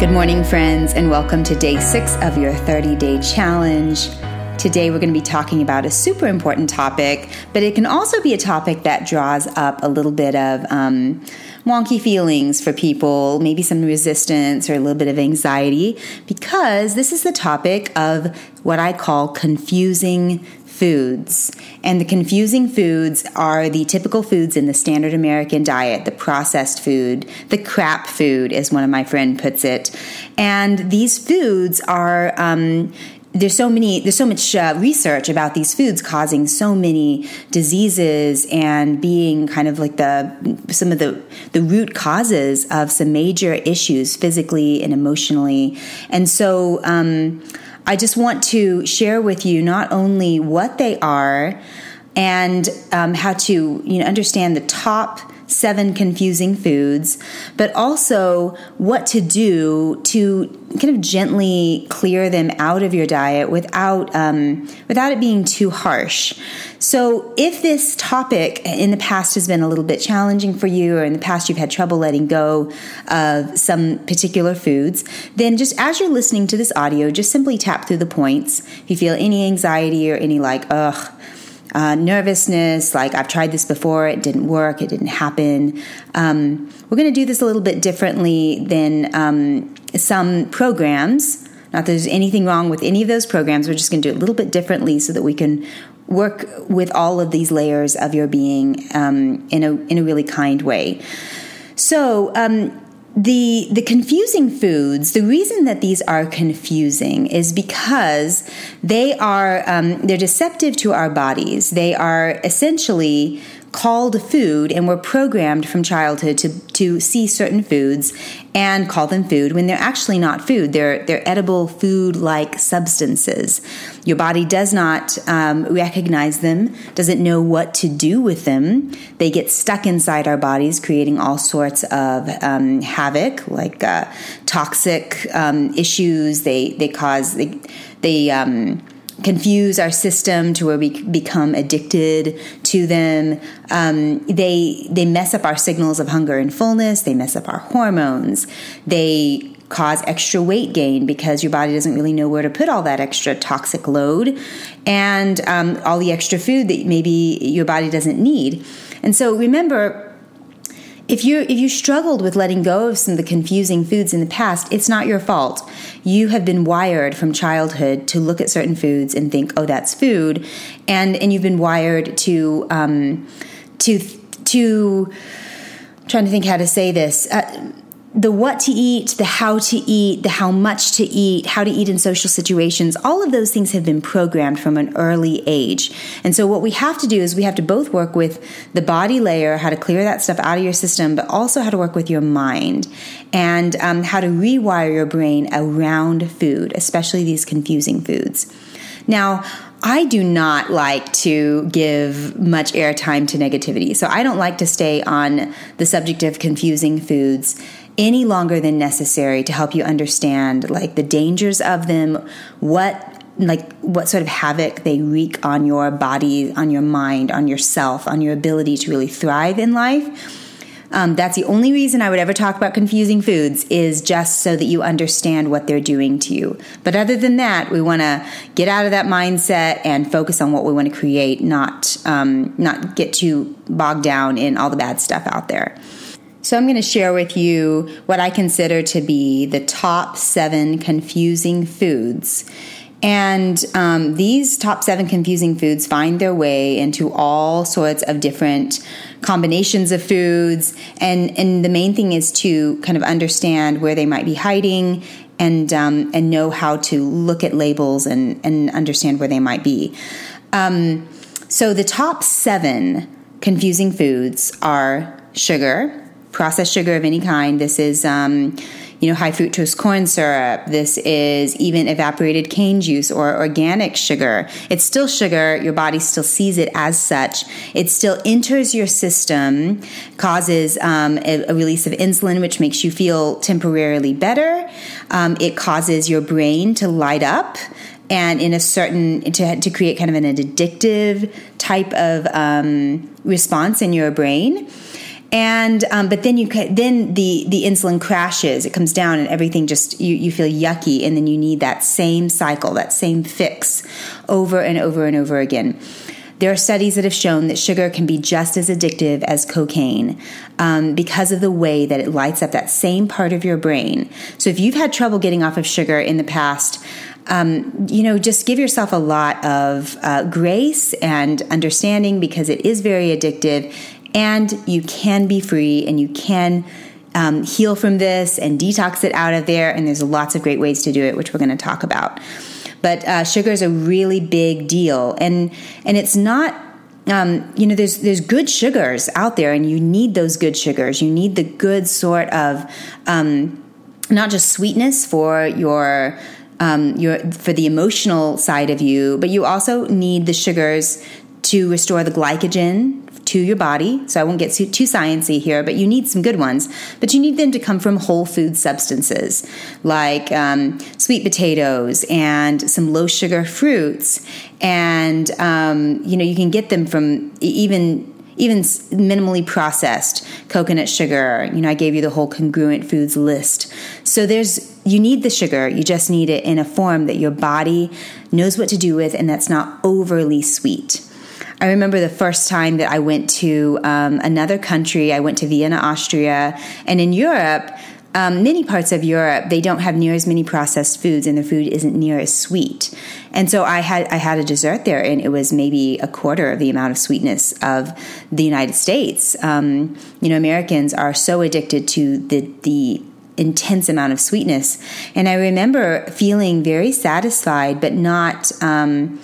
Good morning, friends, and welcome to day six of your 30 day challenge. Today, we're going to be talking about a super important topic, but it can also be a topic that draws up a little bit of um, wonky feelings for people, maybe some resistance or a little bit of anxiety, because this is the topic of what I call confusing foods. And the confusing foods are the typical foods in the standard American diet, the processed food, the crap food, as one of my friend puts it. And these foods are um, there's so many there's so much uh, research about these foods causing so many diseases and being kind of like the some of the the root causes of some major issues physically and emotionally and so um, I just want to share with you not only what they are and um, how to you know understand the top seven confusing foods, but also what to do to kind of gently clear them out of your diet without um, without it being too harsh. So, if this topic in the past has been a little bit challenging for you, or in the past you've had trouble letting go of some particular foods, then just as you're listening to this audio, just simply tap through the points. If you feel any anxiety or any like, ugh uh, nervousness, like I've tried this before, it didn't work, it didn't happen. Um, we're going to do this a little bit differently than um, some programs. Not that there's anything wrong with any of those programs, we're just going to do it a little bit differently so that we can work with all of these layers of your being um, in, a, in a really kind way. So, um, the the confusing foods the reason that these are confusing is because they are um, they're deceptive to our bodies. They are essentially called food and we're programmed from childhood to, to see certain foods and call them food when they're actually not food. They're, they're edible food like substances. Your body does not um, recognize them, doesn't know what to do with them. They get stuck inside our bodies, creating all sorts of um, havoc, like uh, toxic um, issues. They, they cause, they, they um, confuse our system to where we become addicted to them. Um, they they mess up our signals of hunger and fullness. They mess up our hormones. They cause extra weight gain because your body doesn't really know where to put all that extra toxic load and um, all the extra food that maybe your body doesn't need. And so remember if you if you struggled with letting go of some of the confusing foods in the past, it's not your fault. You have been wired from childhood to look at certain foods and think, "Oh, that's food," and and you've been wired to um, to to I'm trying to think how to say this. Uh, the what to eat, the how to eat, the how much to eat, how to eat in social situations, all of those things have been programmed from an early age. And so, what we have to do is we have to both work with the body layer, how to clear that stuff out of your system, but also how to work with your mind and um, how to rewire your brain around food, especially these confusing foods. Now, I do not like to give much airtime to negativity. So I don't like to stay on the subject of confusing foods any longer than necessary to help you understand like the dangers of them, what like what sort of havoc they wreak on your body, on your mind, on yourself, on your ability to really thrive in life. Um, that's the only reason I would ever talk about confusing foods is just so that you understand what they're doing to you. But other than that, we want to get out of that mindset and focus on what we want to create, not um, not get too bogged down in all the bad stuff out there. So, I'm going to share with you what I consider to be the top seven confusing foods. And um, these top seven confusing foods find their way into all sorts of different combinations of foods. And, and the main thing is to kind of understand where they might be hiding and, um, and know how to look at labels and, and understand where they might be. Um, so, the top seven confusing foods are sugar processed sugar of any kind. This is, um, you know, high fructose corn syrup. This is even evaporated cane juice or organic sugar. It's still sugar. Your body still sees it as such. It still enters your system, causes um, a, a, release of insulin, which makes you feel temporarily better. Um, it causes your brain to light up and in a certain to, to create kind of an addictive type of um, response in your brain and um, but then you then the the insulin crashes. It comes down, and everything just you you feel yucky, and then you need that same cycle, that same fix, over and over and over again. There are studies that have shown that sugar can be just as addictive as cocaine um, because of the way that it lights up that same part of your brain. So if you've had trouble getting off of sugar in the past, um, you know, just give yourself a lot of uh, grace and understanding because it is very addictive and you can be free and you can um, heal from this and detox it out of there. And there's lots of great ways to do it, which we're going to talk about. But uh, sugar is a really big deal, and and it's not um, you know, there's there's good sugars out there, and you need those good sugars. You need the good sort of um, not just sweetness for your um, your for the emotional side of you, but you also need the sugars to restore the glycogen to your body. So I won't get too, too sciencey here, but you need some good ones. But you need them to come from whole food substances like um, sweet potatoes and some low sugar fruits, and um, you know you can get them from even even minimally processed coconut sugar. You know, I gave you the whole congruent foods list. So there's you need the sugar, you just need it in a form that your body knows what to do with and that's not overly sweet. I remember the first time that I went to um, another country. I went to Vienna, Austria, and in Europe, um, many parts of Europe, they don't have near as many processed foods, and their food isn't near as sweet. And so I had I had a dessert there, and it was maybe a quarter of the amount of sweetness of the United States. Um, you know, Americans are so addicted to the the intense amount of sweetness, and I remember feeling very satisfied, but not. Um,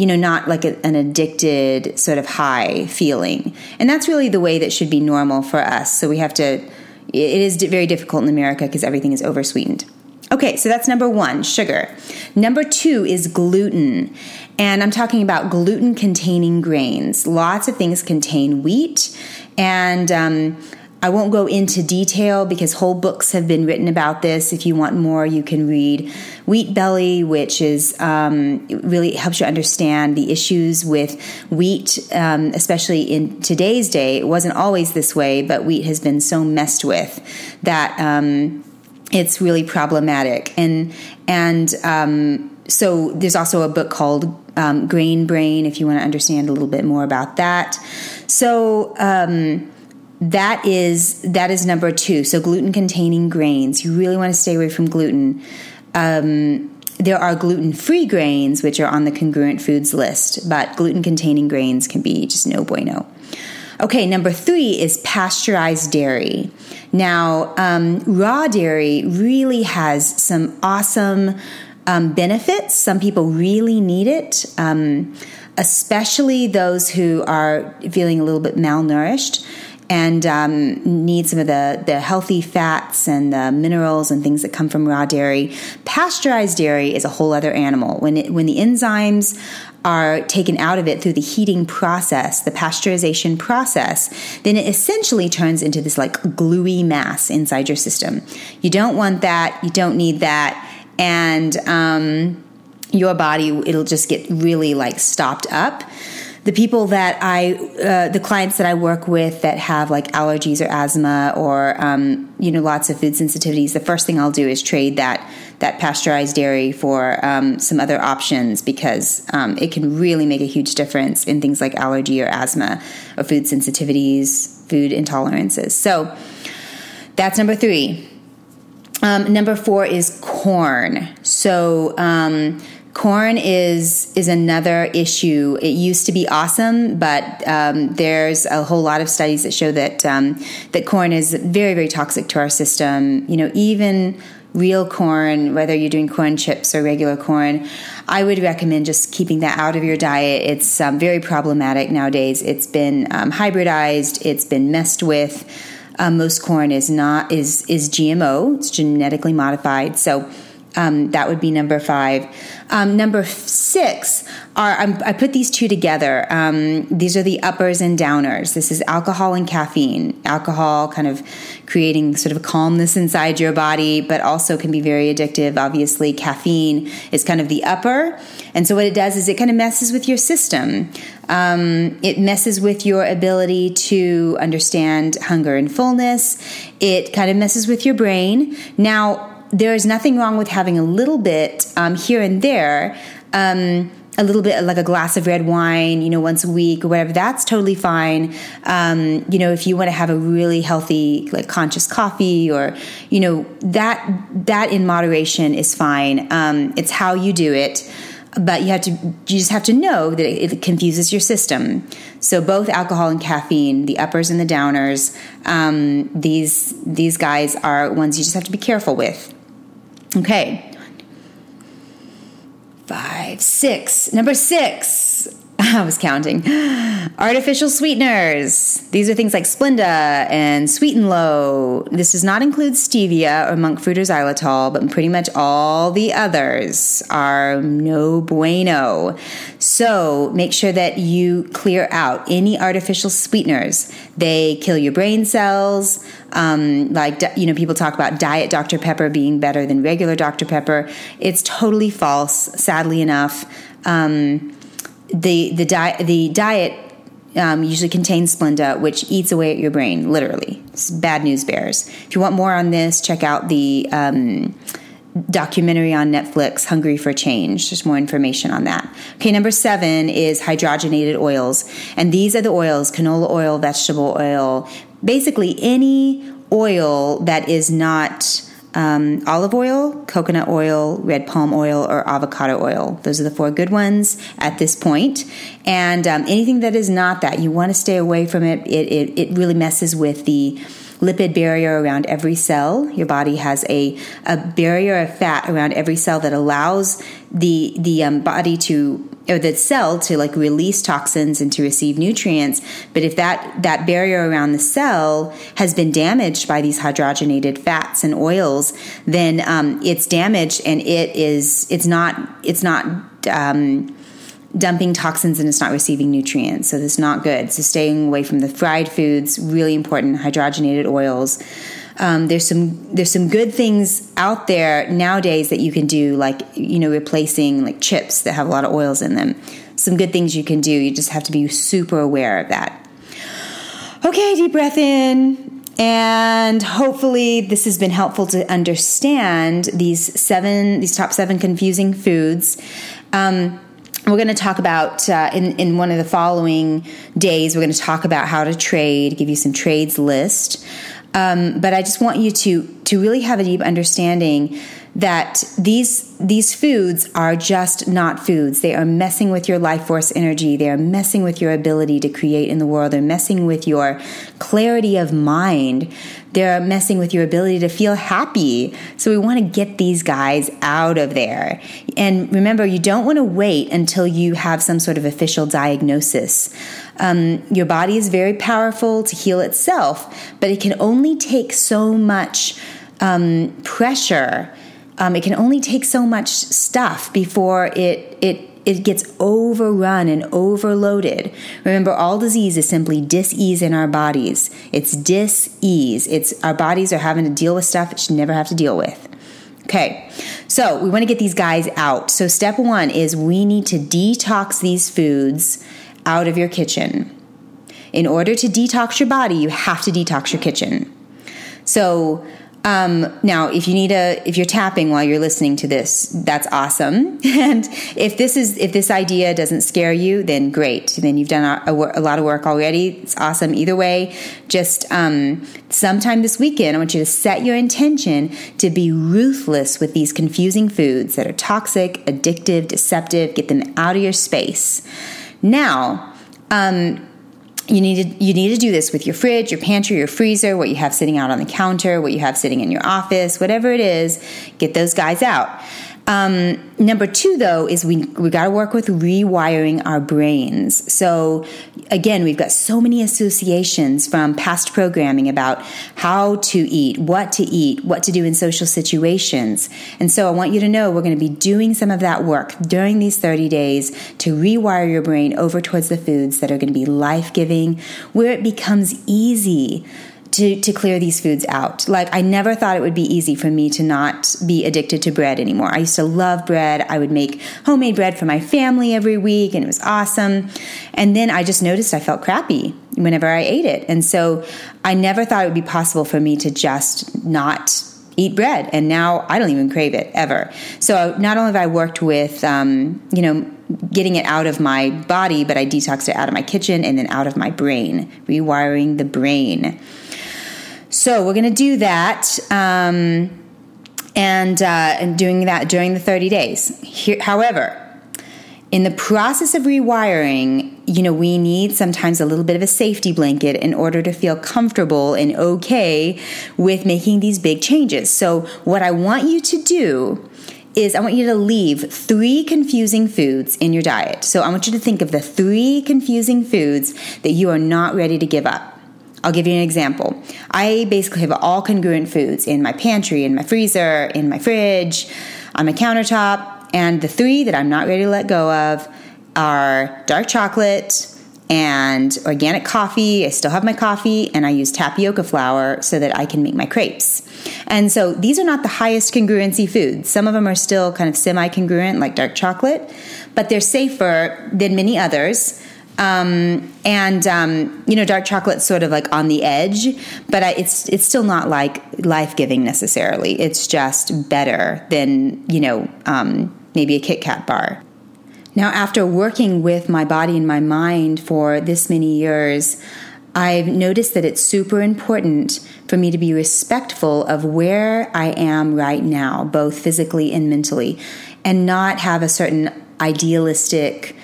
you know, not like a, an addicted sort of high feeling. And that's really the way that should be normal for us. So we have to, it is very difficult in America because everything is oversweetened. Okay, so that's number one, sugar. Number two is gluten. And I'm talking about gluten containing grains. Lots of things contain wheat. And um, I won't go into detail because whole books have been written about this. If you want more, you can read Wheat Belly, which is um, really helps you understand the issues with wheat, um, especially in today's day. It wasn't always this way, but wheat has been so messed with that um, it's really problematic. And and um, so there's also a book called um, Grain Brain if you want to understand a little bit more about that. So um, that is that is number two. So gluten containing grains. You really want to stay away from gluten. Um, there are gluten free grains, which are on the congruent foods list, but gluten containing grains can be just no bueno. Okay, number three is pasteurized dairy. Now, um, raw dairy really has some awesome um, benefits. Some people really need it, um, especially those who are feeling a little bit malnourished and um, need some of the, the healthy fats and the minerals and things that come from raw dairy. Pasteurized dairy is a whole other animal. When it, when the enzymes are taken out of it through the heating process, the pasteurization process, then it essentially turns into this like gluey mass inside your system. You don't want that. You don't need that. And um, your body, it'll just get really like stopped up the people that I, uh, the clients that I work with that have like allergies or asthma or um, you know lots of food sensitivities, the first thing I'll do is trade that that pasteurized dairy for um, some other options because um, it can really make a huge difference in things like allergy or asthma or food sensitivities, food intolerances. So that's number three. Um, number four is corn. So um, corn is is another issue. It used to be awesome, but um, there's a whole lot of studies that show that um, that corn is very very toxic to our system. You know, even real corn, whether you're doing corn chips or regular corn, I would recommend just keeping that out of your diet. It's um, very problematic nowadays. It's been um, hybridized. It's been messed with. Um, most corn is not is is GMO. It's genetically modified. So Um, that would be number five. Um, number six are i put these two together. Um, these are the uppers and downers. This is alcohol and caffeine. Alcohol kind of creating sort of calmness inside your body, but also can be very addictive. Obviously, caffeine is kind of the upper. And so, what it does is it kind of messes with your system. Um, it messes with your ability to understand hunger and fullness. It kind of messes with your brain. Now, there is nothing wrong with having a little bit um, here and there. Um, a little bit like a glass of red wine, you know, once a week or whatever, that's totally fine. Um, you know, if you want to have a really healthy, like conscious coffee or, you know, that, that in moderation is fine. Um, it's how you do it but you have to you just have to know that it, confuses your system so both alcohol and caffeine the uppers and the downers um, these these guys are ones you just have to be careful with Okay. Five, six. Number six. I was counting. Artificial sweeteners. These are things like Splenda and Sweet and Low. This does not include stevia or monk fruit or xylitol, but pretty much all the others are no bueno. So make sure that you clear out any artificial sweeteners. They kill your brain cells. Um, like, you know, people talk about diet Dr. Pepper being better than regular Dr. Pepper. It's totally false, sadly enough. Um, the, the, di- the diet um, usually contains Splenda, which eats away at your brain, literally. It's bad news bears. If you want more on this, check out the um, documentary on Netflix, Hungry for Change. There's more information on that. Okay, number seven is hydrogenated oils. And these are the oils canola oil, vegetable oil, basically any oil that is not um, olive oil, coconut oil, red palm oil, or avocado oil. Those are the four good ones at this point. And um, anything that is not that, you want to stay away from it. It, it. it really messes with the lipid barrier around every cell. Your body has a, a barrier of fat around every cell that allows the the um, body to or the cell to like release toxins and to receive nutrients but if that that barrier around the cell has been damaged by these hydrogenated fats and oils then um, it's damaged and it is it's not it's not um, dumping toxins and it's not receiving nutrients. So this is not good. So staying away from the fried foods, really important, hydrogenated oils. Um, there's some there's some good things out there nowadays that you can do, like you know replacing like chips that have a lot of oils in them. Some good things you can do. You just have to be super aware of that. Okay, deep breath in. And hopefully, this has been helpful to understand these seven, these top seven confusing foods. Um, we're going to talk about uh, in, in one of the following days we're going to talk about how to trade give you some trades list um, but i just want you to to really have a deep understanding that these these foods are just not foods. They are messing with your life force energy. They are messing with your ability to create in the world. They're messing with your clarity of mind. They're messing with your ability to feel happy. So we want to get these guys out of there. And remember, you don't want to wait until you have some sort of official diagnosis. Um, your body is very powerful to heal itself, but it can only take so much um, pressure um, it can only take so much stuff before it it it gets overrun and overloaded. Remember, all disease is simply dis-ease in our bodies. It's dis-ease. It's our bodies are having to deal with stuff it should never have to deal with. Okay, so we want to get these guys out. So step one is we need to detox these foods out of your kitchen. In order to detox your body, you have to detox your kitchen. So um, now, if you need a, if you're tapping while you're listening to this, that's awesome. And if this is, if this idea doesn't scare you, then great. Then you've done a, a, lot of work already. It's awesome. Either way, just um, sometime this weekend, I want you to set your intention to be ruthless with these confusing foods that are toxic, addictive, deceptive. Get them out of your space. Now, um, you need to you need to do this with your fridge, your pantry, your freezer, what you have sitting out on the counter, what you have sitting in your office, whatever it is. Get those guys out. Um, number two, though, is we we got to work with rewiring our brains. So again, we've got so many associations from past programming about how to eat, what to eat, what to do in social situations, and so I want you to know we're going to be doing some of that work during these 30 days to rewire your brain over towards the foods that are going to be life giving, where it becomes easy to, to clear these foods out. Like, I never thought it would be easy for me to not be addicted to bread anymore. I used to love bread. I would make homemade bread for my family every week, and it was awesome. And then I just noticed I felt crappy whenever I ate it. And so I never thought it would be possible for me to just not eat bread. And now I don't even crave it ever. So not only have I worked with, um, you know, getting it out of my body, but I detoxed it out of my kitchen and then out of my brain, rewiring the brain. So we're going to do that. Um, and, uh, and doing that during the 30 days. Here, however, in the process of rewiring, you know, we need sometimes a little bit of a safety blanket in order to feel comfortable and okay with making these big changes. So, what I want you to do is I want you to leave three confusing foods in your diet. So, I want you to think of the three confusing foods that you are not ready to give up. I'll give you an example. I basically have all congruent foods in my pantry, in my freezer, in my fridge, on my countertop, and the three that I'm not ready to let go of are dark chocolate and organic coffee. I still have my coffee, and I use tapioca flour so that I can make my crepes. And so these are not the highest congruency foods. Some of them are still kind of semi congruent, like dark chocolate, but they're safer than many others. Um, and um, you know, dark chocolate's sort of like on the edge, but I, it's it's still not like life giving necessarily. It's just better than you know um, maybe a Kit Kat bar. Now, after working with my body and my mind for this many years, I've noticed that it's super important for me to be respectful of where I am right now, both physically and mentally, and not have a certain idealistic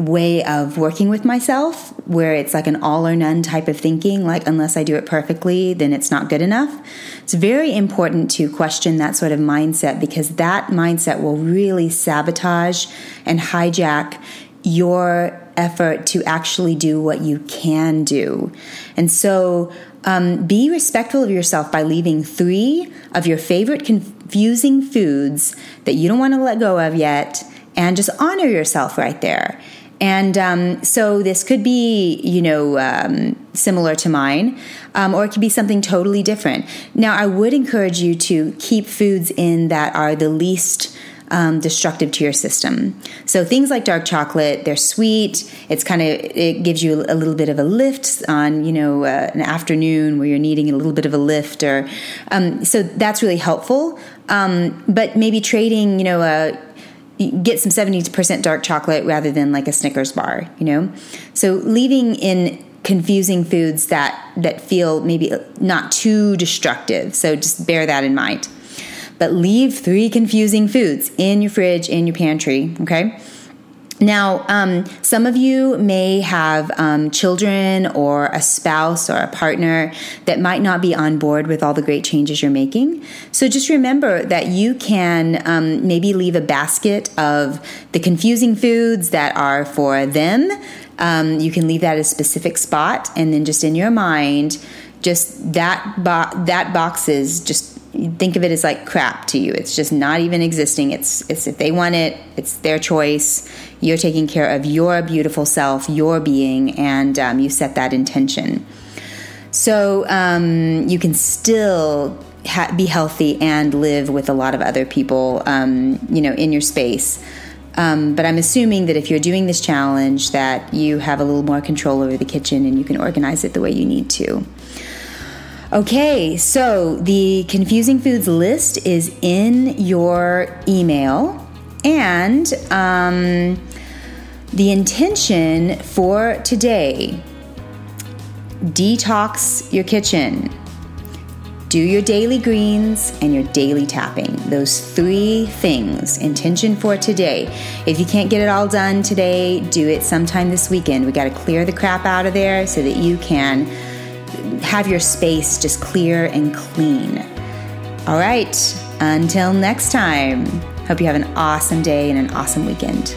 way of working with myself where it's like an all or none type of thinking like unless i do it perfectly then it's not good enough. It's very important to question that sort of mindset because that mindset will really sabotage and hijack your effort to actually do what you can do. And so um, be respectful of yourself by leaving three of your favorite confusing foods that you don't want to let go of yet and just honor yourself right there and um, so this could be, you know, um, similar to mine, um, or it could be something totally different. Now, I would encourage you to keep foods in that are the least um, destructive to your system. So things like dark chocolate, they're sweet. It's kind of it gives you a little bit of a lift on you know uh, an afternoon where you're needing a little bit of a lift, or um, so that's really helpful. Um, but maybe trading you know a get some 70% dark chocolate rather than like a Snickers bar, you know? So leaving in confusing foods that that feel maybe not too destructive. So just bear that in mind. But leave three confusing foods in your fridge, in your pantry, okay? Now, um, some of you may have um, children or a spouse or a partner that might not be on board with all the great changes you're making. So just remember that you can um, maybe leave a basket of the confusing foods that are for them. Um, you can leave that at a specific spot, and then just in your mind, just that bo- that box is just think of it as like crap to you. It's just not even existing. It's it's if they want it, it's their choice. You're taking care of your beautiful self, your being, and um, you set that intention. So um, you can still ha- be healthy and live with a lot of other people, um, you know, in your space. Um, but I'm assuming that if you're doing this challenge, that you have a little more control over the kitchen and you can organize it the way you need to. Okay, so the confusing foods list is in your email, and um, the intention for today detox your kitchen, do your daily greens, and your daily tapping. Those three things, intention for today. If you can't get it all done today, do it sometime this weekend. We got to clear the crap out of there so that you can have your space just clear and clean. All right, until next time, Hope you have an awesome day and an awesome weekend.